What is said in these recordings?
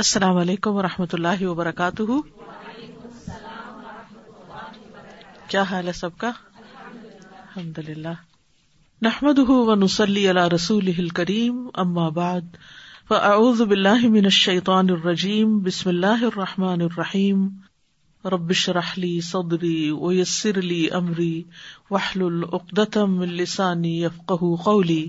السلام علیکم و رحمۃ اللہ وبرکاتہ۔ کیا حال ہے سب کا؟ الحمد للہ نحمد و نسلی اللہ رسول کریم اما بعد، فاعوذ باللہ من الشیطان الرجیم، بسم اللہ الرحمٰن الرحیم۔ ربش رحلی صدری ویسر لی امری وحل العقدم السانی یفقہ قولی۔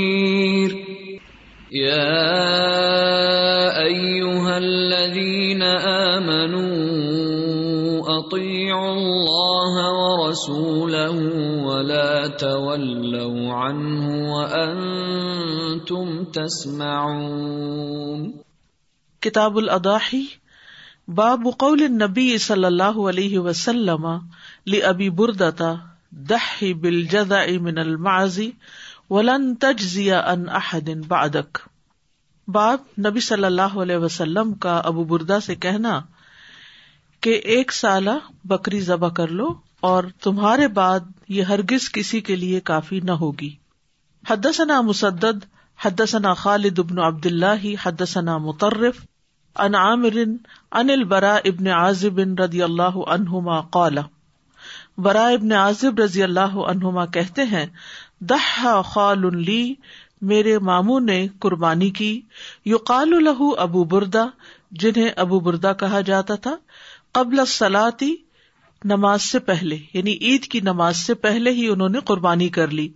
الذين آمنوا أطيعوا الله ورسوله ولا تولوا عنه وأنتم تسمعون کتاب الاضاحی باب قول النبی صلی اللہ علیہ وسلم لأبی بردتا، دحی بالجذع من المعزی ولن تجزیا ان احد بعدک۔ باب نبی صلی اللہ علیہ وسلم کا ابو بردا سے کہنا کہ ایک سالہ بکری ذبح کر لو اور تمہارے بعد یہ ہرگز کسی کے لیے کافی نہ ہوگی۔ حدثنا مسدد، حدثنا خالد ابن عبد اللہ حدثنا مترف ان عامر ان البرا ابن عازب رضی اللہ عنہما قال برا ابن عازب رضی اللہ عنہما کہتے ہیں دہ خال لی میرے مامو نے قربانی کی۔ یو قال الح ابو بردا جنہیں ابو بردا کہا جاتا تھا، قبل سلاتی نماز سے پہلے یعنی عید کی نماز سے پہلے ہی انہوں نے قربانی کر لی۔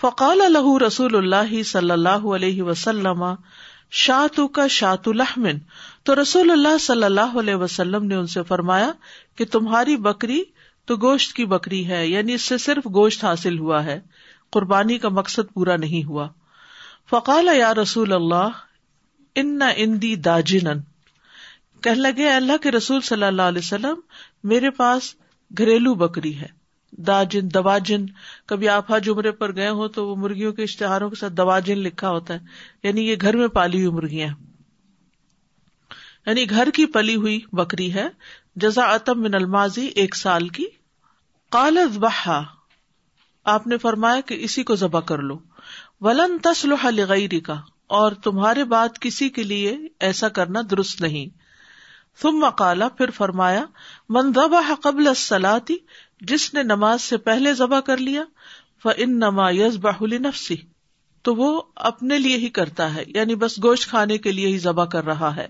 فقال الح رسول اللہ صلی اللہ علیہ وسلم شاط کا شاط الحمن تو رسول اللہ صلی اللہ علیہ وسلم نے ان سے فرمایا کہ تمہاری بکری تو گوشت کی بکری ہے یعنی اس سے صرف گوشت حاصل ہوا ہے۔ قربانی کا مقصد پورا نہیں ہوا۔ فقال یا رسول اللہ ان اندی داجن کہ لگے اللہ کے رسول صلی اللہ علیہ وسلم، میرے پاس گھریلو بکری ہے۔ داجن، دواجن۔ کبھی آپ ہر جمرے پر گئے ہو تو وہ مرغیوں کے اشتہاروں کے ساتھ دواجن لکھا ہوتا ہے۔ یعنی یہ گھر میں پالی ہوئی مرغیاں یعنی گھر کی پلی ہوئی بکری ہے جزا اتم من الماضی ایک سال کی۔ کالز بہا آپ نے فرمایا کہ اسی کو ذبح کر لو۔ ولن تسلح لغیری کا اور تمہارے بات کسی کے لیے ایسا کرنا درست نہیں۔ تم مکالا پھر فرمایا، من ذبح قبل سلاتی جس نے نماز سے پہلے ذبح کر لیا ان نما یز باہلی نفسی تو وہ اپنے لیے ہی کرتا ہے یعنی بس گوشت کھانے کے لیے ہی ذبح کر رہا ہے۔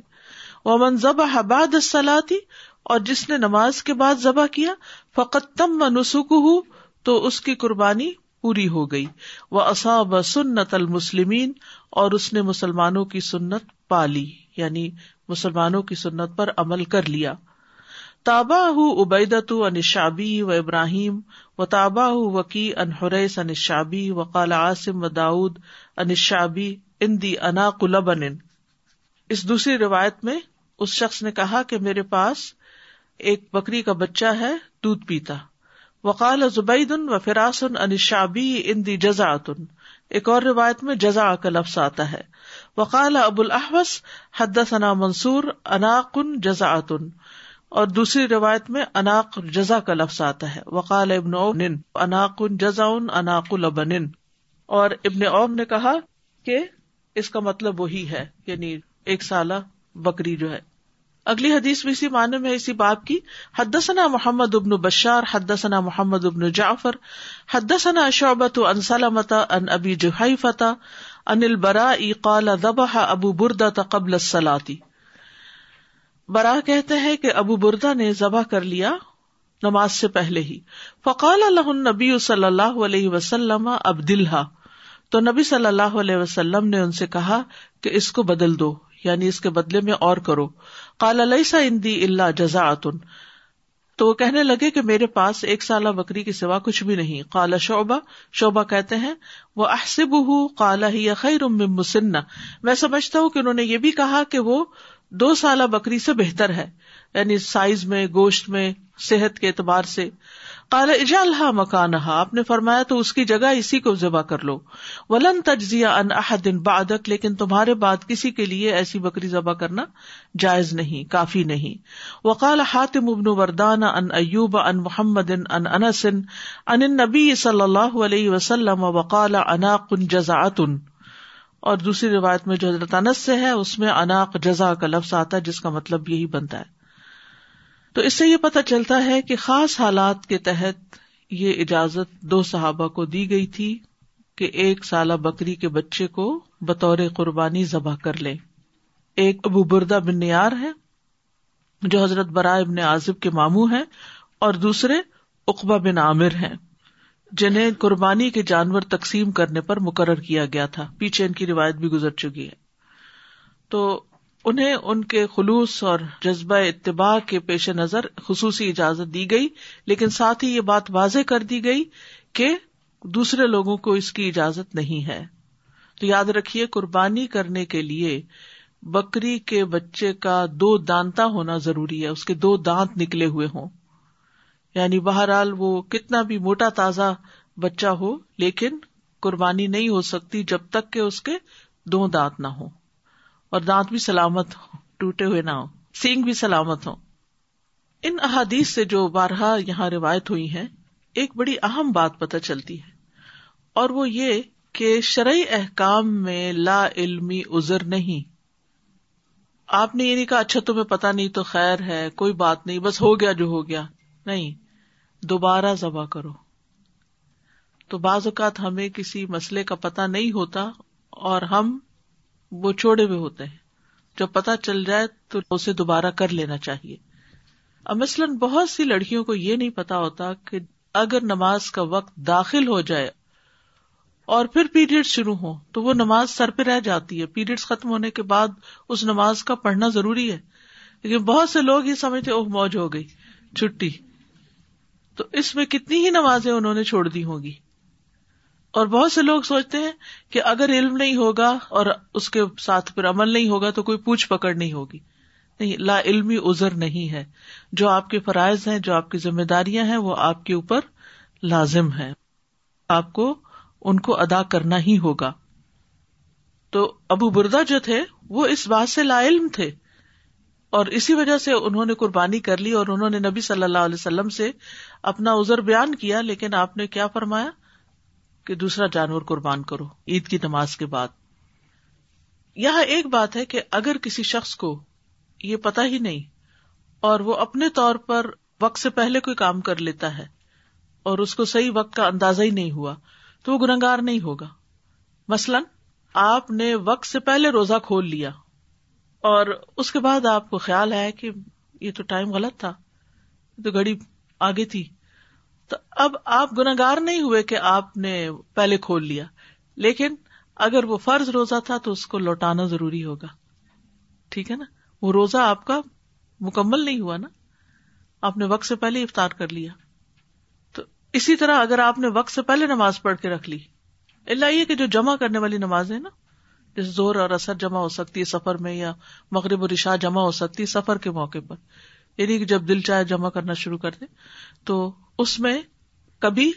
وہ من ذبح بعد سلاتی اور جس نے نماز کے بعد ذبح کیا فقط تم نسک ہوں تو اس کی قربانی پوری ہو گئی۔ وہ اصاب سنت المسلمین اور اس نے مسلمانوں کی سنت پالی یعنی مسلمانوں کی سنت پر عمل کر لیا۔ تابا عبیدت ان شابی و ابراہیم و تابا وکی ان حریس ان شابی و عاصم و داود ان شابی ان دی انا کلبن اس دوسری روایت میں اس شخص نے کہا کہ میرے پاس ایک بکری کا بچہ ہے، دودھ پیتا۔ وقال زبید و فراسن ان شابی ان دی جزاطن ایک اور روایت میں جزا کا لفظ آتا ہے. وقال ابو الحوس حد ثنا منصور اناقن جزاطن اور دوسری روایت میں اناق جزا کا لفظ آتا ہے. وقال ابن نن اناقن جزا اناق البن اور ابن اوم نے کہا کہ اس کا مطلب وہی ہے یعنی ایک سالہ بکری جو ہے. اگلی حدیث بھی اسی معنی میں اسی باپ کی، حدثنا محمد ابن بشار، حدثنا محمد ابن جعفر، حدثنا شعبت ان سلمت ان ابی جحیفتا ان البراء قال ذبح ابو بردا قبل الصلاتی برا کہتے ہیں کہ ابو بردا نے ذبح کر لیا نماز سے پہلے ہی۔ فقال اللہ النبی صلی اللہ علیہ وسلم اب دلہا تو نبی صلی اللہ علیہ وسلم نے ان سے کہا کہ اس کو بدل دو۔ یعنی اس کے بدلے میں اور کرو۔ کالا لئی اندی اللہ جزا تو وہ کہنے لگے کہ میرے پاس ایک سالہ بکری کے سوا کچھ بھی نہیں۔ کالا شعبہ شعبہ کہتے ہیں، وہ احسب ہوں کالا ہی خیر مسن میں سمجھتا ہوں کہ انہوں نے یہ بھی کہا کہ وہ دو سالہ بکری سے بہتر ہے یعنی سائز میں، گوشت میں، صحت کے اعتبار سے۔ اجالحا مکان آپ نے فرمایا، تو اس کی جگہ اسی کو ذبح کر لو۔ ولن تجزیہ ان احدن بادک لیکن تمہارے بعد کسی کے لیے ایسی بکری ذبح کرنا جائز نہیں، کافی نہیں۔ وقال حاتم ابن وردان ان ایوب ان محمد ان انس ان نبی صلی اللہ علیہ وسلم وقال اناق جزاعتن اور دوسری روایت میں جو حضرت انس سے ہے، اس میں اناق جزا کا لفظ آتا ہے، جس کا مطلب یہی بنتا ہے۔ تو اس سے یہ پتا چلتا ہے کہ خاص حالات کے تحت یہ اجازت دو صحابہ کو دی گئی تھی کہ ایک سالہ بکری کے بچے کو بطور قربانی ذبح کر لے ایک ابو بردا بن نیار ہے جو حضرت برائے ابن عازب کے ماموں ہیں، اور دوسرے اقبا بن عامر ہیں، جنہیں قربانی کے جانور تقسیم کرنے پر مقرر کیا گیا تھا۔ پیچھے ان کی روایت بھی گزر چکی ہے۔ تو انہیں ان کے خلوص اور جذبہ اتباع کے پیش نظر خصوصی اجازت دی گئی، لیکن ساتھ ہی یہ بات واضح کر دی گئی کہ دوسرے لوگوں کو اس کی اجازت نہیں ہے۔ تو یاد رکھیے، قربانی کرنے کے لیے بکری کے بچے کا دو دانتا ہونا ضروری ہے، اس کے دو دانت نکلے ہوئے ہوں۔ یعنی بہرحال وہ کتنا بھی موٹا تازہ بچہ ہو، لیکن قربانی نہیں ہو سکتی جب تک کہ اس کے دو دانت نہ ہو اور دانت بھی سلامت ہو، ٹوٹے ہوئے نہ ہو، سینگ بھی سلامت ہو۔ ان احادیث سے جو بارہا یہاں روایت ہوئی ہے ایک بڑی اہم بات پتہ چلتی ہے۔ اور وہ یہ کہ شرعی احکام میں لا علمی ازر نہیں۔ آپ نے یہ نہیں کہا اچھا تمہیں پتا نہیں تو خیر ہے، کوئی بات نہیں، بس ہو گیا جو ہو گیا۔ نہیں، دوبارہ ذبح کرو۔ تو بعض اوقات ہمیں کسی مسئلے کا پتا نہیں ہوتا اور ہم وہ چھوڑے ہوئے ہوتے ہیں۔ جب پتا چل جائے تو اسے دوبارہ کر لینا چاہیے۔ اب مثلاً بہت سی لڑکیوں کو یہ نہیں پتا ہوتا کہ اگر نماز کا وقت داخل ہو جائے اور پھر پیریڈ شروع ہو تو وہ نماز سر پہ رہ جاتی ہے۔ پیریڈ ختم ہونے کے بعد اس نماز کا پڑھنا ضروری ہے۔ لیکن بہت سے لوگ یہ سمجھتے اوہ، موج ہو گئی، چھٹی۔ تو اس میں کتنی ہی نمازیں انہوں نے چھوڑ دی ہوگی اور بہت سے لوگ سوچتے ہیں کہ اگر علم نہیں ہوگا اور اس کے ساتھ پھر عمل نہیں ہوگا تو کوئی پوچھ پکڑ نہیں ہوگی۔ نہیں، لا علمی ازر نہیں ہے۔ جو آپ کے فرائض ہیں، جو آپ کی ذمہ داریاں ہیں، وہ آپ کے اوپر لازم ہے آپ کو ان کو ادا کرنا ہی ہوگا۔ تو ابو بردا جو تھے، وہ اس بات سے لا علم تھے۔ اور اسی وجہ سے انہوں نے قربانی کر لی اور انہوں نے نبی صلی اللہ علیہ وسلم سے اپنا ازر بیان کیا، لیکن آپ نے کیا فرمایا؟ کہ دوسرا جانور قربان کرو، عید کی نماز کے بعد۔ یہاں ایک بات ہے کہ اگر کسی شخص کو یہ پتا ہی نہیں اور وہ اپنے طور پر وقت سے پہلے کوئی کام کر لیتا ہے اور اس کو صحیح وقت کا اندازہ ہی نہیں ہوا، تو وہ گنگار نہیں ہوگا۔ مثلاً آپ نے وقت سے پہلے روزہ کھول لیا اور اس کے بعد آپ کو خیال ہے کہ یہ تو ٹائم غلط تھا تو گھڑی آگے تھی۔ تو اب آپ گناگار نہیں ہوئے کہ آپ نے پہلے کھول لیا، لیکن اگر وہ فرض روزہ تھا تو اس کو لوٹانا ضروری ہوگا۔ ٹھیک ہے نا؟ وہ روزہ آپ کا مکمل نہیں ہوا نا؟ آپ نے وقت سے پہلے افطار کر لیا۔ تو اسی طرح اگر آپ نے وقت سے پہلے نماز پڑھ کے رکھ لی، اللہ یہ کہ جو جمع کرنے والی نماز ہے نا، جیسے زور اور اثر جمع ہو سکتی ہے سفر میں یا مغرب و رشا جمع ہو سکتی ہے سفر کے موقع پر۔ یعنی کہ جب دل چاہے جمع کرنا شروع کر دے، تو اس میں کبھی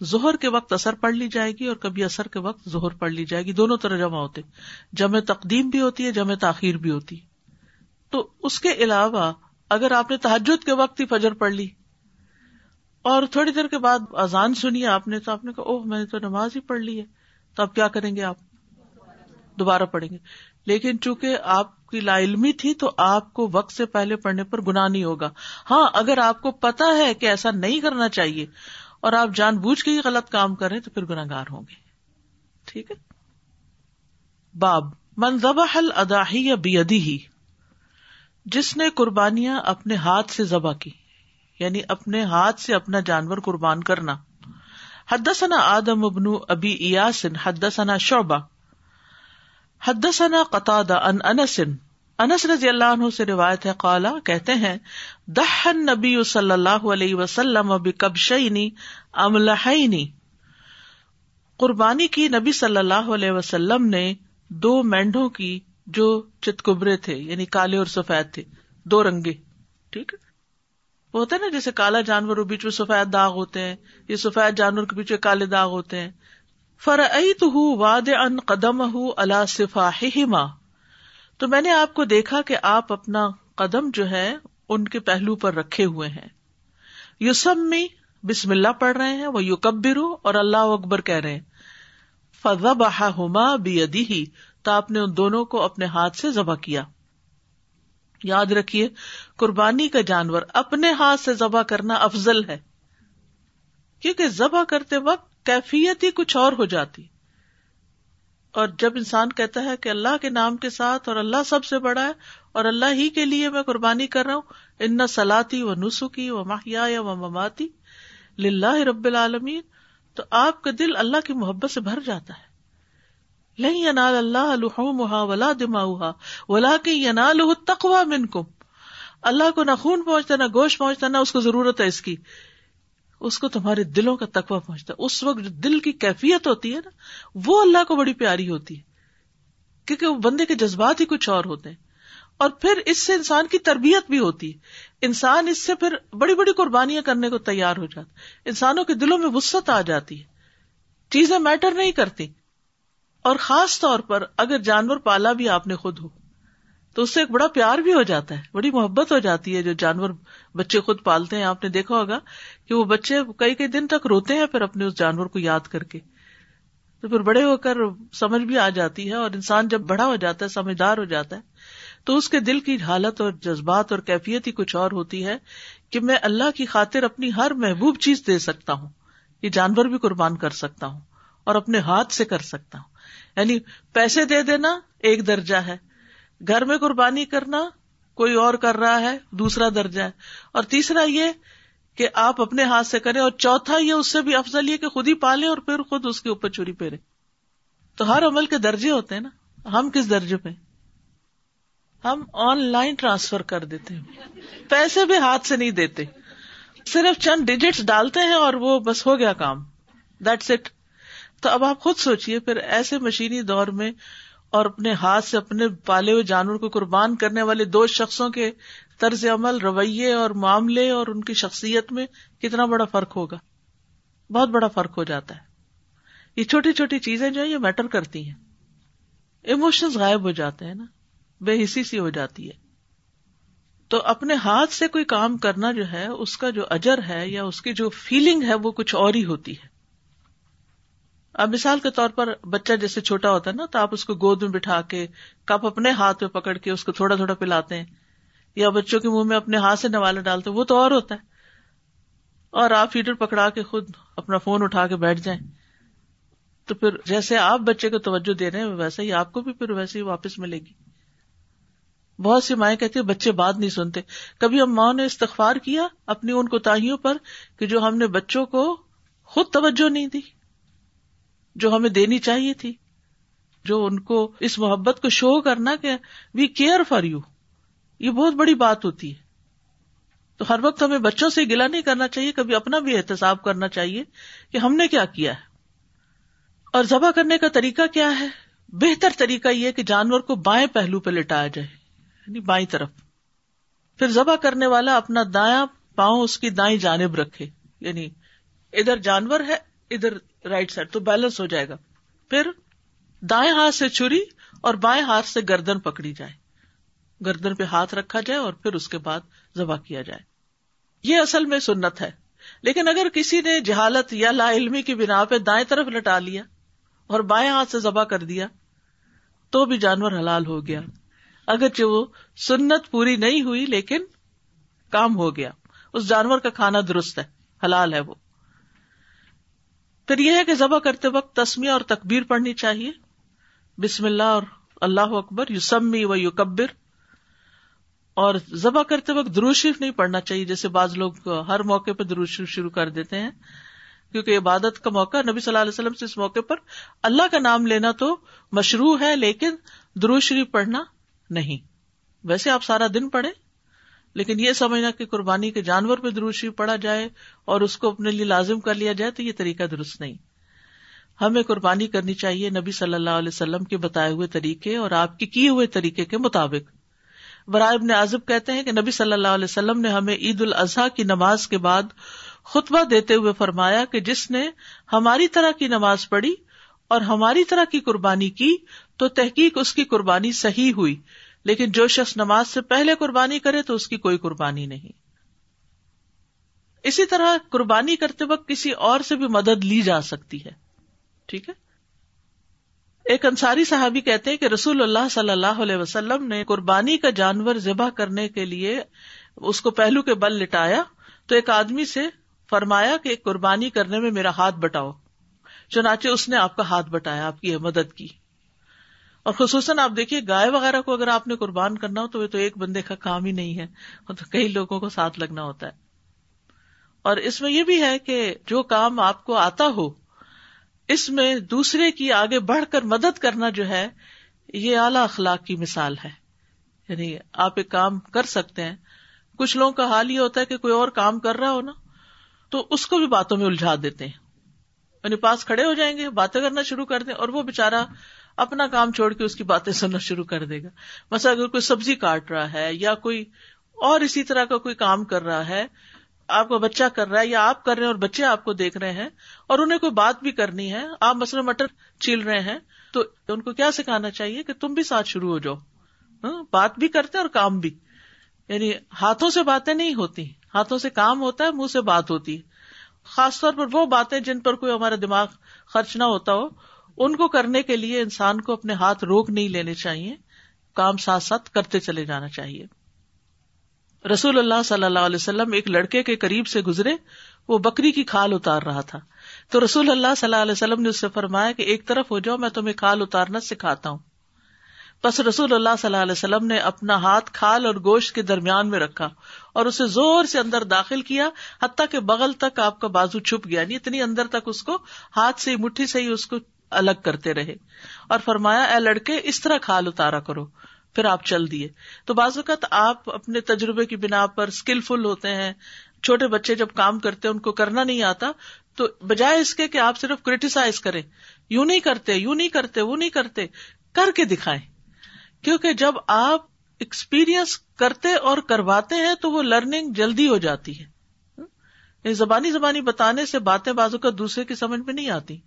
زہر کے وقت اثر پڑ لی جائے گی اور کبھی اثر کے وقت زہر پڑ لی جائے گی، دونوں طرح جمع ہوتے جمع تقدیم بھی ہوتی ہے، جمع تاخیر بھی ہوتی تو اس کے علاوہ اگر آپ نے تحجد کے وقت ہی فجر پڑھ لی اور تھوڑی دیر کے بعد اذان سنی آپ نے، تو آپ نے کہا، اوہ، میں نے تو نماز ہی پڑھ لی ہے۔ تو آپ کیا کریں گے آپ؟ دوبارہ پڑھیں گے۔ لیکن چونکہ آپ کی لا علمی تھی تو آپ کو وقت سے پہلے پڑھنے پر گنا نہیں ہوگا۔ ہاں اگر آپ کو پتا ہے کہ ایسا نہیں کرنا چاہیے اور آپ جان بوجھ کے ہی غلط کام کریں تو پھر گناگار ہوں گے۔ ٹھیک ہے؟ باب منظب حل اداہی یا بیدی ہی جس نے قربانیاں اپنے ہاتھ سے ذبح کی یعنی اپنے ہاتھ سے اپنا جانور قربان کرنا۔ حدثنا آدم ابن ابی ایاسن حدثنا شعبہ۔ حدثنا قطادہ ان انس. انس رضی اللہ عنہ سے روایت ہے، قالا، کہتے ہیں دہن نبی صلی اللہ علیہ وسلم بکبشینی املحینی قربانی کی نبی صلی اللہ علیہ وسلم نے دو مینڈوں کی جو چتکبرے تھے یعنی کالے اور سفید تھے، دو رنگے، ٹھیک ہے؟ وہ ہوتا ہے نا جیسے کالا جانور بیچ میں سفید داغ ہوتے ہیں یہ سفید جانور کے پیچھے کالے داغ ہوتے ہیں۔ فر تو واد ان قدم ہوں اللہ صفاح تو میں نے آپ کو دیکھا کہ آپ اپنا قدم جو ہے ان کے پہلو پر رکھے ہوئے ہیں۔ یوسم بسم اللہ پڑھ رہے ہیں وہ یو کبرو اور اللہ اکبر کہہ رہے ہیں۔ فضا بہا ہوما بی تو آپ نے ان دونوں کو اپنے ہاتھ سے ذبح کیا۔ یاد رکھیے، قربانی کا جانور اپنے ہاتھ سے ذبح کرنا افضل ہے۔ کیونکہ ذبح کرتے وقت کیفیت ہی کچھ اور ہو جاتی۔ اور جب انسان کہتا ہے کہ اللہ کے نام کے ساتھ اور اللہ سب سے بڑا ہے اور اللہ ہی کے لیے میں قربانی کر رہا ہوں، ان سلاتی و نسخی و ماہیا و مماتی لاہ رب العالمین۔ تو آپ کا دل اللہ کی محبت سے بھر جاتا ہے۔ نہیں ینال اللہ الحمہ ولا دما ولا کے ینال تقوا من کم اللہ کو نہ خون پہنچتا، نہ گوشت پہنچتا، نہ اس کو ضرورت ہے اس کی۔ اس کو تمہارے دلوں کا تقوا پہنچتا ہے۔ اس وقت جو دل کی کیفیت ہوتی ہے نا، وہ اللہ کو بڑی پیاری ہوتی ہے۔ کیونکہ وہ بندے کے جذبات ہی کچھ اور ہوتے ہیں۔ اور پھر اس سے انسان کی تربیت بھی ہوتی ہے۔ انسان اس سے پھر بڑی بڑی قربانیاں کرنے کو تیار ہو جاتا انسانوں کے دلوں میں وسط آ جاتی ہے۔ چیزیں میٹر نہیں کرتی۔ اور خاص طور پر اگر جانور پالا بھی آپ نے خود ہو۔ تو اس سے ایک بڑا پیار بھی ہو جاتا ہے، بڑی محبت ہو جاتی ہے جو جانور بچے خود پالتے ہیں۔ آپ نے دیکھا ہوگا کہ وہ بچے کئی کئی دن تک روتے ہیں پھر اپنے اس جانور کو یاد کر کے۔ تو پھر بڑے ہو کر سمجھ بھی آ جاتی ہے اور انسان جب بڑا ہو جاتا ہے، سمجھدار ہو جاتا ہے، تو اس کے دل کی حالت اور جذبات اور کیفیت ہی کچھ اور ہوتی ہے کہ میں اللہ کی خاطر اپنی ہر محبوب چیز دے سکتا ہوں، یہ جانور بھی قربان کر سکتا ہوں اور اپنے ہاتھ سے کر سکتا ہوں۔ یعنی پیسے دے دینا ایک درجہ ہے۔ گھر میں قربانی کرنا کوئی اور کر رہا ہے، دوسرا درجہ ہے۔ اور تیسرا یہ کہ آپ اپنے ہاتھ سے کریں اور چوتھا یہ اس سے بھی افضل یہ کہ خود ہی پالیں اور پھر خود اس کے اوپر چوری پھیرے تو ہر عمل کے درجے ہوتے ہیں نا۔ ہم کس درجے پہ؟ ہم آن لائن ٹرانسفر کر دیتے ہیں۔ پیسے بھی ہاتھ سے نہیں دیتے۔ صرف چند ڈیجٹس ڈالتے ہیں اور وہ بس ہو گیا کام۔ دیٹس اٹ تو اب آپ خود سوچیے پھر ایسے مشینی دور میں اور اپنے ہاتھ سے اپنے پالے ہوئے جانور کو قربان کرنے والے دو شخصوں کے طرز عمل، رویے اور معاملے اور ان کی شخصیت میں کتنا بڑا فرق ہوگا؟ بہت بڑا فرق ہو جاتا ہے۔ یہ چھوٹی چھوٹی چیزیں جو ہے یہ میٹر کرتی ہیں۔ ایموشنز غائب ہو جاتے ہیں نا۔ بے حسی سی ہو جاتی ہے۔ تو اپنے ہاتھ سے کوئی کام کرنا جو ہے، اس کا جو اجر ہے یا اس کی جو فیلنگ ہے، وہ کچھ اور ہی ہوتی ہے۔ اب مثال کے طور پر بچہ جیسے چھوٹا ہوتا ہے نا، تو آپ اس کو گود میں بٹھا کے کپ اپنے ہاتھ میں پکڑ کے اس کو تھوڑا تھوڑا پلاتے ہیں۔ یا بچوں کے منہ میں اپنے ہاتھ سے نوالا ڈالتے وہ تو اور ہوتا ہے۔ اور آپ ہیٹر پکڑا کے خود اپنا فون اٹھا کے بیٹھ جائیں۔ تو پھر جیسے آپ بچے کو توجہ دے رہے ہیں، ویسے ہی آپ کو بھی پھر ویسے ہی واپس ملے گی۔ بہت سی مائیں کہتی ہیں، بچے بات نہیں سنتے۔ کبھی ہم ماں نے استغفار کیا اپنی ان کوتاہیوں پر کہ جو ہم نے بچوں کو خود توجہ نہیں دی۔ جو ہمیں دینی چاہیے تھی، جو ان کو اس محبت کو شو کرنا کہ وی کیئر فار یو یہ بہت بڑی بات ہوتی ہے۔ تو ہر وقت ہمیں بچوں سے گلا نہیں کرنا چاہیے، کبھی اپنا بھی احتساب کرنا چاہیے کہ ہم نے کیا کیا ہے۔ اور ذبح کرنے کا طریقہ کیا ہے؟ بہتر طریقہ یہ کہ جانور کو بائیں پہلو پہ لٹایا جائے یعنی بائیں طرف۔ پھر ذبح کرنے والا اپنا دایاں پاؤں اس کی دائیں جانب رکھے یعنی ادھر جانور ہے، ادھر رائٹ سائڈ تو بیلنس ہو جائے گا۔ پھر دائیں ہاتھ سے چھری اور بائیں ہاتھ سے گردن پکڑی جائے۔ گردن پہ ہاتھ رکھا جائے اور پھر اس کے بعد ذبح کیا جائے۔ یہ اصل میں سنت ہے۔ لیکن اگر کسی نے جہالت یا لا علمی کی بنا پہ دائیں طرف لٹا لیا اور بائیں ہاتھ سے ذبح کر دیا، تو بھی جانور حلال ہو گیا۔ اگرچہ وہ سنت پوری نہیں ہوئی، لیکن کام ہو گیا۔ اس جانور کا کھانا درست ہے، حلال ہے وہ۔ پھر یہ ہے کہ ذبح کرتے وقت تسمیہ اور تکبیر پڑھنی چاہیے۔ بسم اللہ اور اللہ اکبر یو سمی و یو کبر اور ذبح کرتے وقت دروشریف نہیں پڑھنا چاہیے، جیسے بعض لوگ ہر موقع پہ دروشریف شروع کر دیتے ہیں۔ کیونکہ عبادت کا موقع، نبی صلی اللہ علیہ وسلم سے اس موقع پر اللہ کا نام لینا تو مشروع ہے، لیکن دروشریف پڑھنا نہیں۔ ویسے آپ سارا دن پڑھے لیکن یہ سمجھنا کہ قربانی کے جانور پہ دروشی پڑا جائے اور اس کو اپنے لیے لازم کر لیا جائے تو یہ طریقہ درست نہیں۔ ہمیں قربانی کرنی چاہیے نبی صلی اللہ علیہ وسلم کے بتائے ہوئے طریقے اور آپ کے کیے ہوئے طریقے کے مطابق۔ برائے ابن عازب کہتے ہیں کہ نبی صلی اللہ علیہ وسلم نے ہمیں عید الاضحیٰ کی نماز کے بعد خطبہ دیتے ہوئے فرمایا کہ جس نے ہماری طرح کی نماز پڑھی اور ہماری طرح کی قربانی کی تو تحقیق اس کی قربانی صحیح ہوئی۔ لیکن جو شخص نماز سے پہلے قربانی کرے تو اس کی کوئی قربانی نہیں۔ اسی طرح قربانی کرتے وقت کسی اور سے بھی مدد لی جا سکتی ہے۔ ٹھیک ہے؟ ایک انصاری صحابی کہتے ہیں کہ رسول اللہ صلی اللہ علیہ وسلم نے قربانی کا جانور ذبح کرنے کے لیے اس کو پہلو کے بل لٹایا تو ایک آدمی سے فرمایا کہ قربانی کرنے میں میرا ہاتھ بٹاؤ۔ چنانچہ اس نے آپ کا ہاتھ بٹایا، آپ کی مدد کی۔ اور خصوصاً آپ دیکھیے گائے وغیرہ کو اگر آپ نے قربان کرنا ہو تو وہ تو ایک بندے کا کام ہی نہیں ہے تو کئی لوگوں کو ساتھ لگنا ہوتا ہے۔ اور اس میں یہ بھی ہے کہ جو کام آپ کو آتا ہو، اس میں دوسرے کی آگے بڑھ کر مدد کرنا جو ہے، یہ اعلی اخلاق کی مثال ہے۔ یعنی آپ ایک کام کر سکتے ہیں، کچھ لوگوں کا حال یہ ہوتا ہے کہ کوئی اور کام کر رہا ہو نا، تو اس کو بھی باتوں میں الجھا دیتے ہیں۔ یعنی پاس کھڑے ہو جائیں گے، باتیں کرنا شروع کر دیں اور وہ بےچارا اپنا کام چھوڑ کے اس کی باتیں سننا شروع کر دے گا۔ مثلا اگر کوئی سبزی کاٹ رہا ہے یا کوئی اور اسی طرح کا کوئی کام کر رہا ہے، آپ کا بچہ کر رہا ہے یا آپ کر رہے ہیں اور بچے آپ کو دیکھ رہے ہیں اور انہیں کوئی بات بھی کرنی ہے، آپ مثلاً مٹر چیل رہے ہیں، تو ان کو کیا سکھانا چاہیے کہ تم بھی ساتھ شروع ہو جاؤ۔ ہاں، بات بھی کرتے اور کام بھی۔ یعنی ہاتھوں سے باتیں نہیں ہوتی، ہاتھوں سے کام ہوتا ہے، منہ سے بات ہوتی۔ ہے خاص طور پر وہ باتیں جن پر کوئی ہمارا دماغ خرچ نہ ہوتا ہو ان کو کرنے کے لیے انسان کو اپنے ہاتھ روک نہیں لینے چاہیے، کام ساتھ ساتھ کرتے چلے جانا چاہیے۔ رسول اللہ صلی اللہ علیہ وسلم ایک لڑکے کے قریب سے گزرے، وہ بکری کی کھال اتار رہا تھا۔ تو رسول اللہ صلی اللہ علیہ وسلم نے اس سے فرمایا کہ ایک طرف ہو جاؤ، میں تمہیں کھال اتارنا سکھاتا ہوں۔ بس رسول اللہ صلی اللہ علیہ وسلم نے اپنا ہاتھ کھال اور گوشت کے درمیان میں رکھا اور اسے زور سے اندر داخل کیا، حتیٰ کہ بغل تک آپ کا بازو چھپ گیا۔ نہیں اتنی اندر تک اس کو، ہاتھ سے مٹھی سے ہی اس کو الگ کرتے رہے اور فرمایا، اے لڑکے، اس طرح کھال اتارا کرو، پھر آپ چل دیے۔ تو بعض اوقات آپ اپنے تجربے کی بنا پر اسکلفل ہوتے ہیں، چھوٹے بچے جب کام کرتے ہیں، ان کو کرنا نہیں آتا، تو بجائے اس کے کہ آپ صرف کریٹیسائز کریں۔ یوں نہیں کرتے، یوں نہیں کرتے، وہ نہیں کرتے، کر کے دکھائیں۔ کیونکہ جب آپ ایکسپیرئنس کرتے اور کرواتے ہیں، تو وہ لرننگ جلدی ہو جاتی ہے۔ یعنی زبانی زبانی بتانے سے باتیں بازو کا دوسرے کی سمجھ میں نہیں آتی۔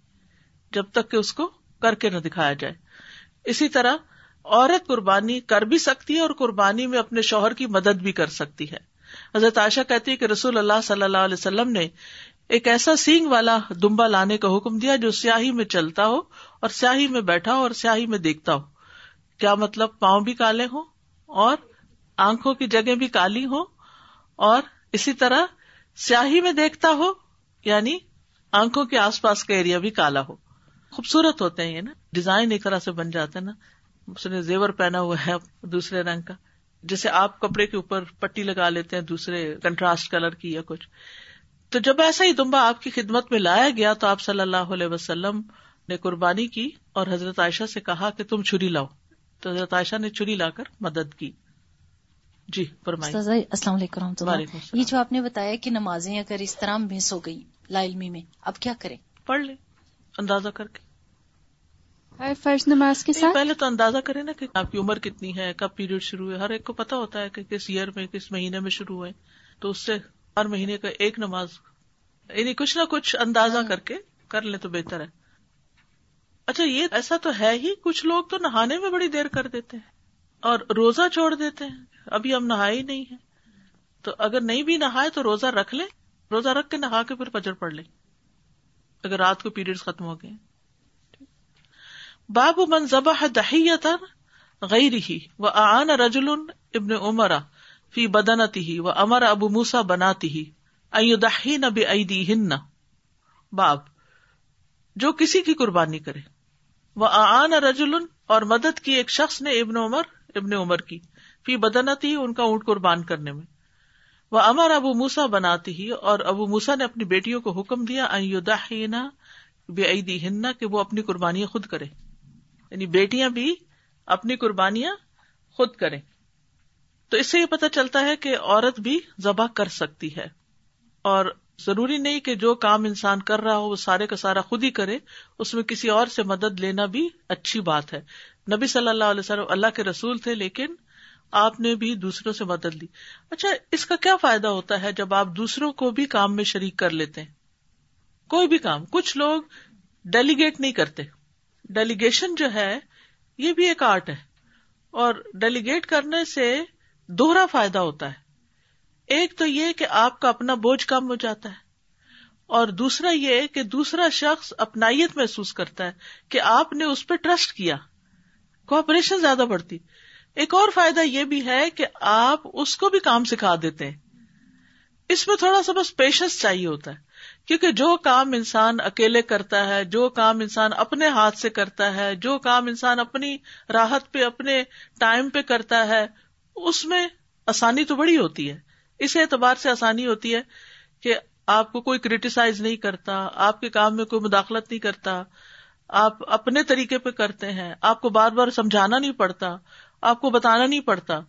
جب تک کہ اس کو کر کے نہ دکھایا جائے۔ اسی طرح عورت قربانی کر بھی سکتی ہے اور قربانی میں اپنے شوہر کی مدد بھی کر سکتی ہے۔ حضرت عائشہ کہتی ہے کہ رسول اللہ صلی اللہ علیہ وسلم نے ایک ایسا سینگ والا دمبا لانے کا حکم دیا جو سیاہی میں چلتا ہو اور سیاہی میں بیٹھا ہو اور سیاہی میں دیکھتا ہو۔ کیا مطلب پاؤں بھی کالے ہوں اور آنکھوں کی جگہ بھی کالی ہو اور اسی طرح سیاہی میں دیکھتا ہو یعنی آنکھوں کے آس پاس کا ایریا بھی کالا ہو۔ خوبصورت ہوتے ہیں یہ نا۔ ڈیزائن ایک طرح سے بن جاتا ہے نا۔ اس نے زیور پہنا ہوا ہے دوسرے رنگ کا۔ جیسے آپ کپڑے کے اوپر پٹی لگا لیتے ہیں دوسرے کنٹراسٹ کلر کی یا کچھ۔ تو جب ایسا ہی دمبا آپ کی خدمت میں لایا گیا تو آپ صلی اللہ علیہ وسلم نے قربانی کی اور حضرت عائشہ سے کہا کہ تم چھری لاؤ۔ تو حضرت عائشہ نے چری لا کر مدد کی۔ جی السلام علیکم یہ جو آپ نے بتایا کہ نمازیں اگر اس طرح مس ہو گئی لا علمی میں اب کیا کریں؟ پڑھ لیں۔ اندازہ کر کے۔ فرض نماز کے ساتھ؟ پہلے تو اندازہ کرے نا کہ آپ کی عمر کتنی ہے کب پیریڈ شروع ہے۔ ہر ایک کو پتا ہوتا ہے کہ کس ایئر میں کس مہینے میں شروع ہوئے تو اس سے ہر مہینے کا ایک نماز یعنی کچھ نہ کچھ اندازہ ہاں۔ کر کے کر لیں تو بہتر ہے۔ اچھا یہ ایسا تو ہے ہی کچھ لوگ تو نہانے میں بڑی دیر کر دیتے ہیں اور روزہ چھوڑ دیتے ہیں۔ ابھی ہم نہائے ہی نہیں ہے تو اگر نہیں بھی نہائے تو روزہ رکھ لے روزہ رکھ کے نہا کے پھر فجر پڑ لے اگر رات کو پیریڈ ختم ہو گئے۔ باب من ذبح دہیتر غیر ہی و آن رجل ابن عمرا فی بدنتی ہی و امر ابو موسا بناتی ہی ائدی نہ بے باب، جو کسی کی قربانی کرے۔ وہ آن رجول اور مدد کی ایک شخص نے ابن عمر ابن عمر کی۔ فی بدنتی ان کا اونٹ قربان کرنے میں۔ وہ امر ابو موسا بناتی ہی اور ابو موسا نے اپنی بیٹیوں کو حکم دیا بے عیدی ہننا کہ وہ اپنی قربانیاں خود کرے یعنی بیٹیاں بھی اپنی قربانیاں خود کرے تو اس سے یہ پتا چلتا ہے کہ عورت بھی ذبح کر سکتی ہے۔ اور ضروری نہیں کہ جو کام انسان کر رہا ہو وہ سارے کا سارا خود ہی کرے، اس میں کسی اور سے مدد لینا بھی اچھی بات ہے۔ نبی صلی اللہ علیہ وسلم اللہ کے رسول تھے لیکن آپ نے بھی دوسروں سے مدد لی۔ اچھا اس کا کیا فائدہ ہوتا ہے جب آپ دوسروں کو بھی کام میں شریک کر لیتے ہیں؟ کوئی بھی کام۔ کچھ لوگ ڈیلیگیٹ نہیں کرتے۔ ڈیلیگیشن جو ہے، یہ بھی ایک آرٹ ہے۔ اور ڈیلیگیٹ کرنے سے دوہرا فائدہ ہوتا ہے۔ ایک تو یہ کہ آپ کا اپنا بوجھ کم ہو جاتا ہے۔ اور دوسرا یہ کہ دوسرا شخص اپنائیت محسوس کرتا ہے کہ آپ نے اس پہ ٹرسٹ کیا۔ کوپریشن زیادہ بڑھتی۔ ایک اور فائدہ یہ بھی ہے کہ آپ اس کو بھی کام سکھا دیتے ہیں۔ اس میں تھوڑا سا بس پیشنس چاہیے ہوتا ہے۔ کیونکہ جو کام انسان اکیلے کرتا ہے، جو کام انسان اپنے ہاتھ سے کرتا ہے، جو کام انسان اپنی راحت پہ، اپنے ٹائم پہ کرتا ہے، اس میں آسانی تو بڑی ہوتی ہے۔ اس اعتبار سے آسانی ہوتی ہے کہ آپ کو کوئی کریٹیسائز نہیں کرتا، آپ کے کام میں کوئی مداخلت نہیں کرتا۔ آپ اپنے طریقے پہ کرتے ہیں، آپ کو بار بار سمجھانا نہیں پڑتا۔ آپ کو بتانا نہیں پڑتا۔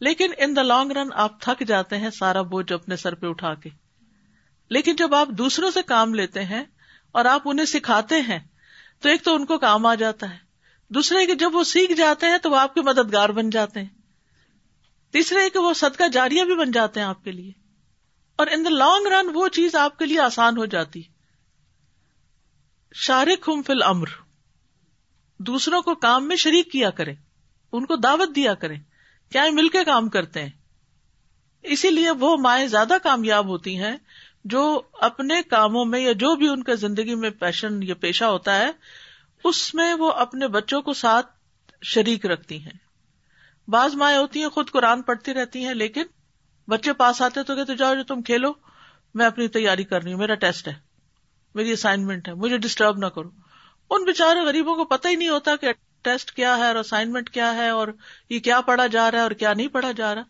لیکن ان دا لانگ رن آپ تھک جاتے ہیں سارا بوجھ اپنے سر پہ اٹھا کے۔ لیکن جب آپ دوسروں سے کام لیتے ہیں اور آپ انہیں سکھاتے ہیں، تو ایک تو ان کو کام آ جاتا ہے۔ دوسرے کہ جب وہ سیکھ جاتے ہیں تو وہ آپ کے مددگار بن جاتے ہیں۔ تیسرے کہ وہ صدقہ جاریہ بھی بن جاتے ہیں آپ کے لیے۔ اور ان دا لانگ رن وہ چیز آپ کے لیے آسان ہو جاتی۔ شارک ہم فل امر دوسروں کو کام میں شریک کیا کریں۔ ان کو دعوت دیا کریں۔ کیا مل کے کام کرتے ہیں؟ اسی لیے وہ مائیں زیادہ کامیاب ہوتی ہیں جو اپنے کاموں میں یا جو بھی ان کا زندگی میں پیشن یا پیشہ ہوتا ہے، اس میں وہ اپنے بچوں کو ساتھ شریک رکھتی ہیں۔ بعض مائیں ہوتی ہیں، خود قرآن پڑھتی رہتی ہیں، لیکن بچے پاس آتے تو کہتے، جاؤ جو تم کھیلو، میں اپنی تیاری کر رہی ہوں، میرا ٹیسٹ ہے، میری اسائنمنٹ ہے، مجھے ڈسٹرب نہ کرو۔ ان بےچارے غریبوں کو پتہ ہی نہیں ہوتا کہ ٹیسٹ کیا ہے اور اسائنمنٹ کیا ہے اور یہ کیا پڑھا جا رہا ہے اور کیا نہیں پڑھا جا رہا۔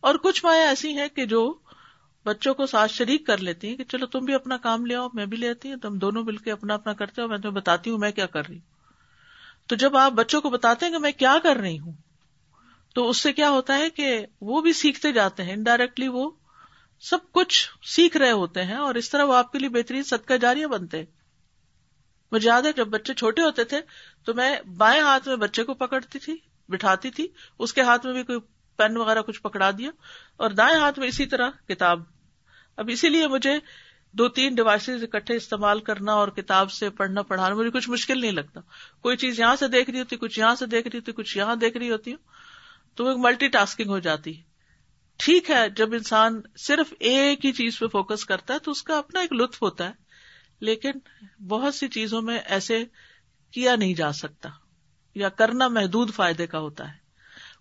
اور کچھ مائیں ایسی ہیں کہ جو بچوں کو ساتھ شریک کر لیتی ہیں کہ چلو تم بھی اپنا کام لے آؤ، میں بھی لیتی ہوں، تم دونوں مل کے اپنا اپنا کرتے ہو، میں تمہیں بتاتی ہوں میں کیا کر رہی ہوں۔ تو جب آپ بچوں کو بتاتے ہیں کہ میں کیا کر رہی ہوں، تو اس سے کیا ہوتا ہے کہ وہ بھی سیکھتے جاتے ہیں انڈائریکٹلی وہ سب کچھ سیکھ رہے ہوتے ہیں اور اس طرح وہ آپ کے لیے بہترین صدقہ جاریہ بنتے ہیں۔ مجھے یاد ہے جب بچے چھوٹے ہوتے تھے تو میں بائیں ہاتھ میں بچے کو پکڑتی تھی، بٹھاتی تھی، اس کے ہاتھ میں بھی کوئی پین وغیرہ کچھ پکڑا دیا اور دائیں ہاتھ میں اسی طرح کتاب۔ اب اسی لیے مجھے دو تین ڈیوائسز اکٹھے استعمال کرنا اور کتاب سے پڑھنا، پڑھانا مجھے کچھ مشکل نہیں لگتا۔ کوئی چیز یہاں سے دیکھ رہی ہوتی، کچھ یہاں سے دیکھ رہی ہوتی، کچھ یہاں دیکھ رہی ہوتی ہوں تو ایک ملٹی ٹاسکنگ ہو جاتی۔ ہے ٹھیک ہے، جب انسان صرف ایک ہی چیز پہ فوکس کرتا ہے تو اس کا اپنا ایک لطف ہوتا ہے۔ لیکن بہت سی چیزوں میں ایسے کیا نہیں جا سکتا یا کرنا محدود فائدے کا ہوتا ہے۔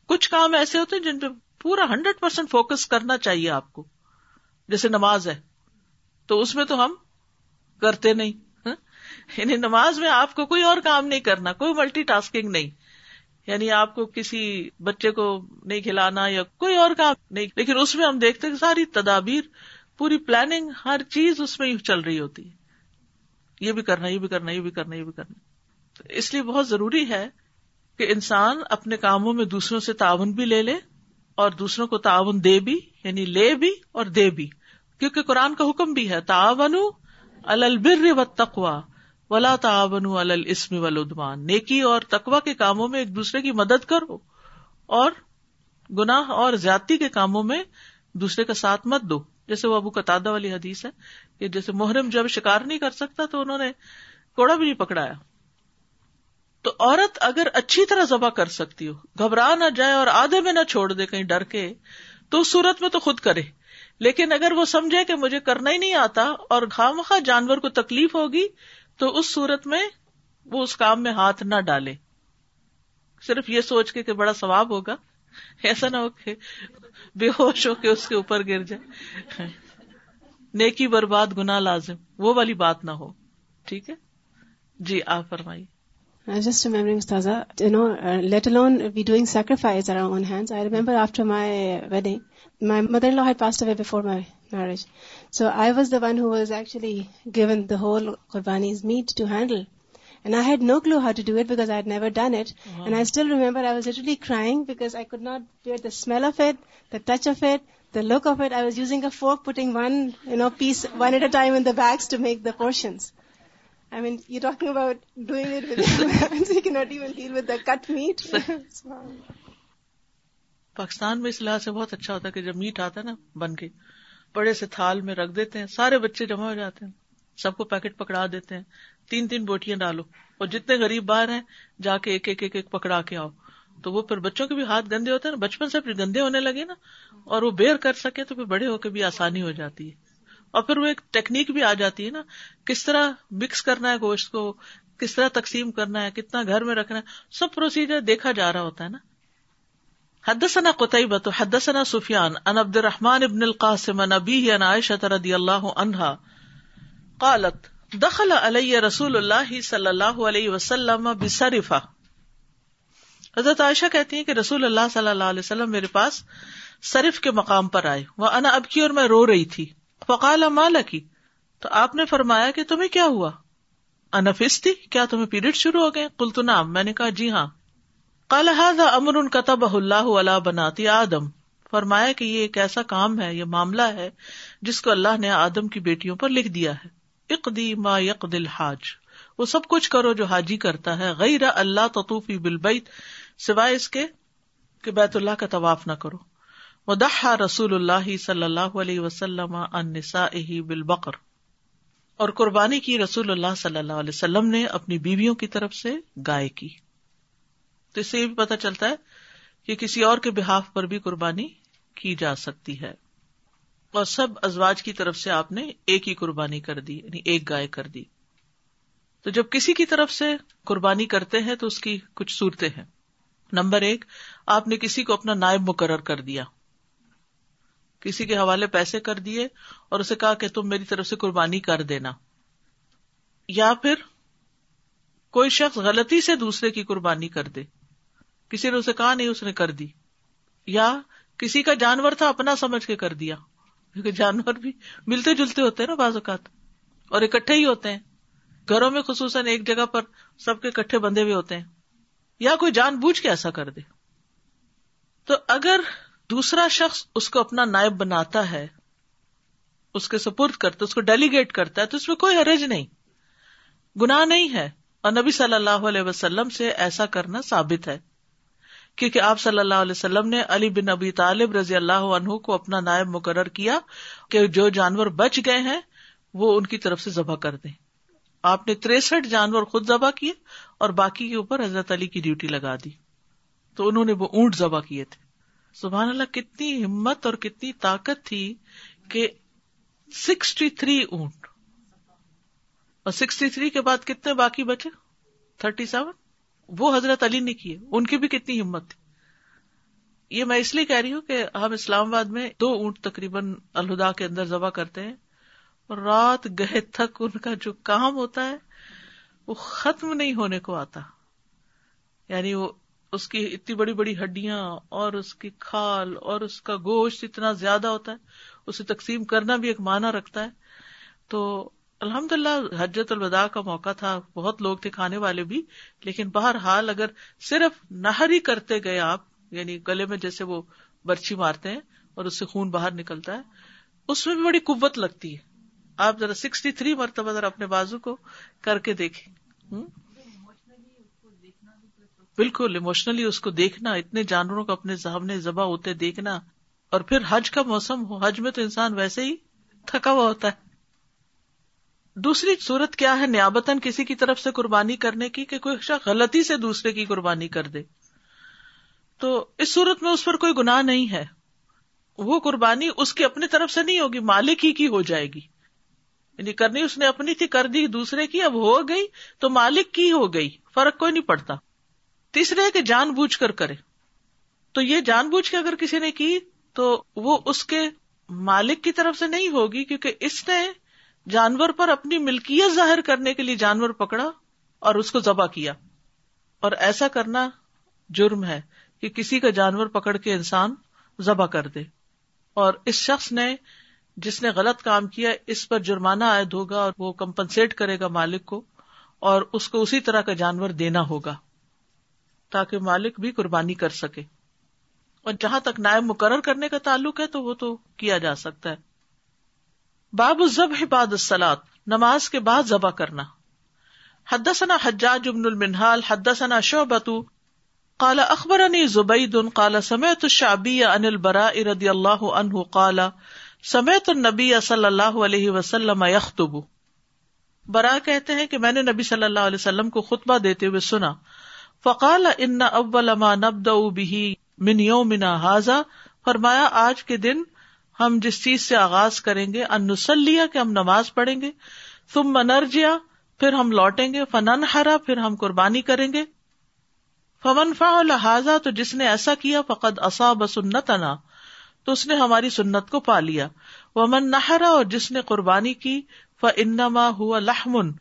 کچھ کام ایسے ہوتے ہیں جن پہ پورا ہنڈریڈ پرسینٹ فوکس کرنا چاہیے آپ کو۔ جیسے نماز ہے، تو اس میں تو ہم کرتے نہیں۔ ہاں؟ یعنی نماز میں آپ کو کوئی اور کام نہیں کرنا، کوئی ملٹی ٹاسکنگ نہیں۔ یعنی آپ کو کسی بچے کو نہیں کھلانا یا کوئی اور کام نہیں۔ لیکن اس میں ہم دیکھتے کہ ساری تدابیر، پوری پلاننگ ہر چیز اس میں چل رہی ہوتی ہے۔ یہ بھی کرنا، یہ بھی کرنا، یہ بھی کرنا، یہ بھی کرنا۔ اس لیے بہت ضروری ہے کہ انسان اپنے کاموں میں دوسروں سے تعاون بھی لے لے اور دوسروں کو تعاون دے بھی یعنی لے بھی اور دے بھی۔ کیونکہ قرآن کا حکم بھی ہے تعاون البر و تقوا ولا تعاون السم ولادمان نیکی اور تقوا کے کاموں میں ایک دوسرے کی مدد کرو اور گناہ اور زیادتی کے کاموں میں دوسرے کا ساتھ مت دو۔ جیسے وہ ابو قطع والی حدیث ہے کہ جیسے محرم جب شکار نہیں کر سکتا تو انہوں نے کوڑا بھی نہیں پکڑایا۔ تو عورت اگر اچھی طرح ذبح کر سکتی ہو، گھبرا نہ جائے اور آدھے میں نہ چھوڑ دے، کہیں ڈر کے، تو اس صورت میں تو خود کرے۔ لیکن اگر وہ سمجھے کہ مجھے کرنا ہی نہیں آتا اور خواہ جانور کو تکلیف ہوگی، تو اس صورت میں وہ اس کام میں ہاتھ نہ ڈالے۔ صرف یہ سوچ کے کہ بڑا ثواب ہوگا۔ ایسا نہ ہو کہ بے ہوش ہو کے اس کے اوپر گر جائے۔ نیک مدر لا ہیڈ پاس اوفور given the whole قربانیڈ no clue how to doubt never done اٹھل remember the look of it, I was using a fork, putting one piece one at a time in the bags to make the portions. I mean, you're talking about doing it with your hands. You cannot even deal with the cut meat. Pakistan میں اس لحاظ سے بہت اچھا ہوتا ہے کہ جب میٹ آتا ہے نا بن کے بڑے سے تھال میں رکھ دیتے ہیں سارے بچے جمع ہو جاتے ہیں سب کو پیکٹ پکڑا دیتے ہیں تین تین بوٹیاں ڈالو اور جتنے غریب باہر ہیں جا کے ایک ایک ایک پکڑا کے آؤ تو وہ پھر بچوں کے بھی ہاتھ گندے ہوتے ہیں بچپن سے پھر گندے ہونے لگے نا، اور وہ بیر کر سکے تو پھر بڑے ہو کے بھی آسانی ہو جاتی ہے۔ اور پھر وہ ایک ٹیکنیک بھی آ جاتی ہے نا، کس طرح مکس کرنا ہے گوشت کو، کس طرح تقسیم کرنا ہے، کتنا گھر میں رکھنا ہے، سب پروسیجر دیکھا جا رہا ہوتا ہے نا۔ حدثنا قطعیبہ تو حدثنا سفیان ان عبد الرحمن ابن القاسم ان ابیہ ان عائشہ رضی اللہ عنہا، قالت، دخل علی رسول اللہ صلی اللہ علیہ وسلم بسرفہ حضرت عائشہ کہتی ہیں کہ رسول اللہ صلی اللہ علیہ وسلم میرے پاس صرف کے مقام پر آئے۔ وہ انا اب کی اور میں رو رہی تھی۔ فقال مالا کی تو آپ نے فرمایا کہ تمہیں کیا ہوا؟ انفس تھی کیا تمہیں پیریڈ شروع ہو گئے؟ کل تو نام میں نے کہا جی ہاں۔ کال حاضا امر ان کتب اللہ علیہ بناتی آدم۔ فرمایا کہ یہ ایک ایسا کام ہے، یہ معاملہ ہے جس کو اللہ نے آدم کی بیٹیوں پر لکھ دیا ہے۔ اقدی ما یق دل حاج وہ سب کچھ کرو جو حاجی کرتا ہے۔ غیر اللہ تطوفی بالبیت۔ سوائے اس کے کہ بیت اللہ کا طواف نہ کرو۔ ودحا رسول اللہ صلی اللہ علیہ وسلم بالبقر۔ اور قربانی کی رسول اللہ صلی اللہ علیہ وسلم نے اپنی بیویوں کی طرف سے گائے کی۔ تو اس سے یہ بھی پتا چلتا ہے کہ کسی اور کے بحاف پر بھی قربانی کی جا سکتی ہے۔ اور سب ازواج کی طرف سے آپ نے ایک ہی قربانی کر دی یعنی ایک گائے کر دی۔ تو جب کسی کی طرف سے قربانی کرتے ہیں تو اس کی کچھ صورتیں ہیں۔ نمبر ایک، آپ نے کسی کو اپنا نائب مقرر کر دیا۔ کسی کے حوالے پیسے کر دیے اور اسے کہا کہ تم میری طرف سے قربانی کر دینا۔ یا پھر، کوئی شخص غلطی سے دوسرے کی قربانی کر دے۔ کسی نے اسے کہا نہیں، اس نے کر دی۔ یا کسی کا جانور تھا، اپنا سمجھ کے کر دیا۔ کیونکہ جانور بھی ملتے جلتے ہوتے ہیں نا بعض اوقات۔ اور اکٹھے ہی ہوتے ہیں۔ گھروں میں خصوصاً ایک جگہ پر سب کے کٹھے بندے ہوئے ہوتے ہیں۔ یا کوئی جان بوجھ کے ایسا کر دے۔ تو اگر دوسرا شخص اس کو اپنا نائب بناتا ہے، اس کے سپرد کرتا اس کو ڈیلیگیٹ کرتا ہے، تو اس میں کوئی حرج نہیں۔ گناہ نہیں ہے۔ اور نبی صلی اللہ علیہ وسلم سے ایسا کرنا ثابت ہے۔ کیونکہ آپ صلی اللہ علیہ وسلم نے علی بن ابی طالب رضی اللہ عنہ کو اپنا نائب مقرر کیا کہ جو جانور بچ گئے ہیں، وہ ان کی طرف سے ذبح کر دیں۔ آپ نے تریسٹھ جانور خود ذبح کیے اور باقی کے اوپر حضرت علی کی ڈیوٹی لگا دی۔ تو انہوں نے وہ اونٹ ذبح کیے تھے۔ سبحان اللہ، کتنی ہمت اور کتنی طاقت تھی کہ سکسٹی تھری اونٹ۔ اور سکسٹی تھری کے بعد کتنے باقی بچے؟ تھرٹی سیون وہ حضرت علی نے کیے۔ ان کی بھی کتنی ہمت تھی۔ یہ میں اس لیے کہہ رہی ہوں کہ ہم اسلام آباد میں دو اونٹ تقریباً الہدا کے اندر ذبح کرتے ہیں۔ اور رات گئے تک ان کا جو کام ہوتا ہے، وہ ختم نہیں ہونے کو آتا۔ یعنی وہ اس کی اتنی بڑی بڑی ہڈیاں اور اس کی کھال اور اس کا گوشت اتنا زیادہ ہوتا ہے، اسے تقسیم کرنا بھی ایک معنی رکھتا ہے۔ تو الحمد للہ حجت الوداع کا موقع تھا، بہت لوگ تھے کھانے والے بھی، لیکن بہرحال اگر صرف نہر ہی کرتے گئے آپ یعنی گلے میں جیسے وہ برچی مارتے ہیں اور اس سے خون باہر نکلتا ہے، اس میں بھی بڑی قوت لگتی ہے۔ آپ ذرا سکسٹی تھری مرتبہ ذرا اپنے بازو کو کر کے دیکھیں۔ بالکل اموشنلی اس کو دیکھنا، اتنے جانوروں کو اپنے سامنے ذبح ہوتے دیکھنا۔ اور پھر حج کا موسم ہو، حج میں تو انسان ویسے ہی تھکا ہوا ہوتا ہے۔ دوسری صورت کیا ہے؟ نیابتن کسی کی طرف سے قربانی کرنے کی کہ کوئی شخص غلطی سے دوسرے کی قربانی کر دے۔ تو اس صورت میں اس پر کوئی گناہ نہیں ہے۔ وہ قربانی اس کی اپنی طرف سے نہیں ہوگی، مالک ہی کی ہو جائے گی۔ یعنی کرنی اس نے اپنی تھی، کر دی، دوسرے کی، اب ہو گئی تو مالک کی ہو گئی، فرق کوئی نہیں پڑتا۔ تیسرے کہ جان بوجھ کر کرے۔ تو یہ جان بوجھ کے اگر کسی نے کی تو وہ اس کے مالک کی طرف سے نہیں ہوگی، کیونکہ اس نے جانور پر اپنی ملکیت ظاہر کرنے کے لیے جانور پکڑا اور اس کو ذبح کیا۔ اور ایسا کرنا جرم ہے کہ کسی کا جانور پکڑ کے انسان ذبح کر دے۔ اور اس شخص نے جس نے غلط کام کیا، اس پر جرمانہ عائد ہوگا اور وہ کمپنسیٹ کرے گا مالک کو اور اس کو اسی طرح کا جانور دینا ہوگا تاکہ مالک بھی قربانی کر سکے۔ اور جہاں تک نائب مقرر کرنے کا تعلق ہے تو وہ تو کیا جا سکتا ہے۔ باب الزب بعد السلاد نماز کے بعد ذبح کرنا۔ حدثنا حجاج ابن المنحال حدثنا شعبت قال اخبرني زبید، قال سمعت الشعبی عن البراء رضی اللہ عنہ قال سمعت النبی صلی اللہ علیہ وسلم یخطب. برا کہتے ہیں کہ میں نے نبی صلی اللہ علیہ وسلم کو خطبہ دیتے ہوئے سنا. فقال ان اول ما نبدا به من یومنا هذا. فرمایا، آج کے دن ہم جس چیز سے آغاز کریں گے، ان نسلیہ کہ ہم نماز پڑھیں گے. ثم منرجیا پھر ہم لوٹیں گے. فنن ہرا پھر ہم قربانی کریں گے. فمن فا لہٰذا تو جس نے ایسا کیا، فقد اصاب سنتنا. تو اس نے ہماری سنت کو پا لیا۔ ومن نہرا اور جس نے قربانی کی ف انما ہوا لحمن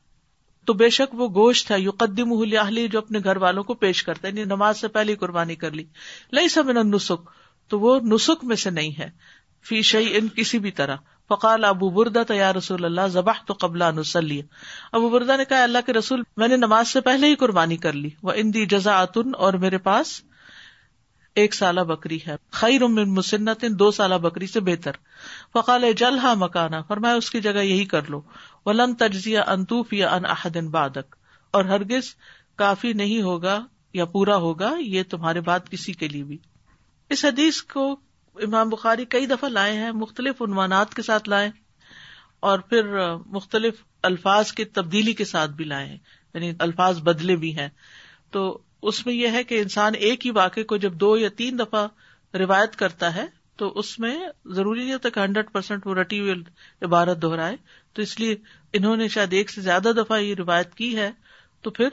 تو بے شک وہ گوشت ہے یو قدیم جو اپنے گھر والوں کو پیش کرتا ہے یعنی نماز سے پہلے قربانی کر لی۔ لئی سمن نسخ تو وہ نسخ میں سے نہیں ہے۔ فی شعی ان کسی بھی طرح۔ فقال ابو بردا تو یا رسول اللہ ذبح تو قبل نسلی ابو بردا نے کہا اللہ کے رسول، میں نے نماز سے پہلے ہی قربانی کر لی۔ وہ ان دی جزا اور میرے پاس ایک سالہ بکری ہے۔ خیر من مسنت دو سالہ بکری سے بہتر۔ فقال جل ہا مکانا۔ فرمایا، اس کی جگہ یہی کر لو۔ ولن تجزیہ انتوف یا ان احدن بادک اور ہرگز کافی نہیں ہوگا یا پورا ہوگا، یہ تمہارے بعد کسی کے لیے بھی۔ اس حدیث کو امام بخاری کئی دفعہ لائے ہیں، مختلف عنوانات کے ساتھ لائے اور پھر مختلف الفاظ کی تبدیلی کے ساتھ بھی لائے ہیں۔ یعنی الفاظ بدلے بھی ہیں۔ تو اس میں یہ ہے کہ انسان ایک ہی واقعے کو جب دو یا تین دفعہ روایت کرتا ہے، تو اس میں ضروری نہیں ہوتا کہ ہنڈریڈ پرسینٹ وہ رٹی ہوئی عبارت دہرائے۔ تو اس لیے انہوں نے شاید ایک سے زیادہ دفعہ یہ روایت کی ہے۔ تو پھر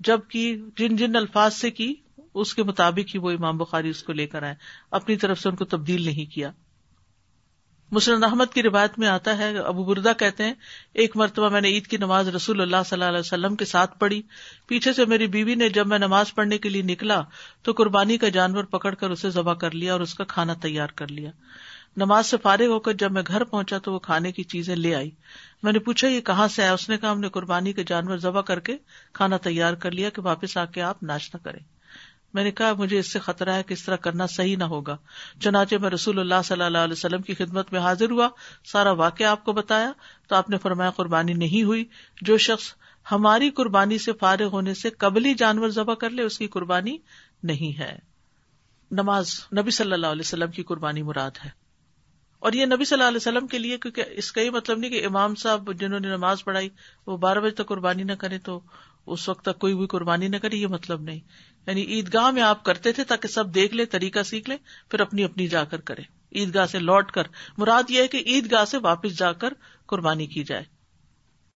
جب کی جن جن الفاظ سے کی، اس کے مطابق ہی وہ امام بخاری اس کو لے کر آئے۔ اپنی طرف سے ان کو تبدیل نہیں کیا۔ مسلم احمد کی روایت میں آتا ہے، ابو بردا کہتے ہیں، ایک مرتبہ میں نے عید کی نماز رسول اللہ صلی اللہ علیہ وسلم کے ساتھ پڑھی۔ پیچھے سے میری بیوی نے جب میں نماز پڑھنے کے لیے نکلا تو قربانی کا جانور پکڑ کر اسے ذبح کر لیا اور اس کا کھانا تیار کر لیا۔ نماز سے فارغ ہو کر جب میں گھر پہنچا تو وہ کھانے کی چیزیں لے آئی۔ میں نے پوچھا، یہ کہاں سے آیا؟ اس نے کہا، ہم نے قربانی کے جانور ذبح کر کے کھانا تیار کر لیا کہ واپس آ کے آپ ناشتہ کریں۔ میں نے کہا، مجھے اس سے خطرہ ہے کہ اس طرح کرنا صحیح نہ ہوگا۔ چنانچہ میں رسول اللہ صلی اللہ علیہ وسلم کی خدمت میں حاضر ہوا، سارا واقعہ آپ کو بتایا۔ تو آپ نے فرمایا، قربانی نہیں ہوئی۔ جو شخص ہماری قربانی سے فارغ ہونے سے قبلی جانور ذبح کر لے، اس کی قربانی نہیں ہے۔ نماز نبی صلی اللہ علیہ وسلم کی قربانی مراد ہے۔ اور یہ نبی صلی اللہ علیہ وسلم کے لیے، کیونکہ اس کا یہ مطلب نہیں کہ امام صاحب جنہوں نے نماز پڑھائی وہ بارہ بجے تک قربانی نہ کرے تو اس وقت تک کوئی بھی قربانی نہ کرے، یہ مطلب نہیں۔ یعنی عیدگاہ میں آپ کرتے تھے تاکہ سب دیکھ لے طریقہ سیکھ لے پھر اپنی اپنی جا کر کرے عیدگاہ سے لوٹ کر۔ مراد یہ ہے کہ عیدگاہ سے واپس جا کر قربانی کی جائے۔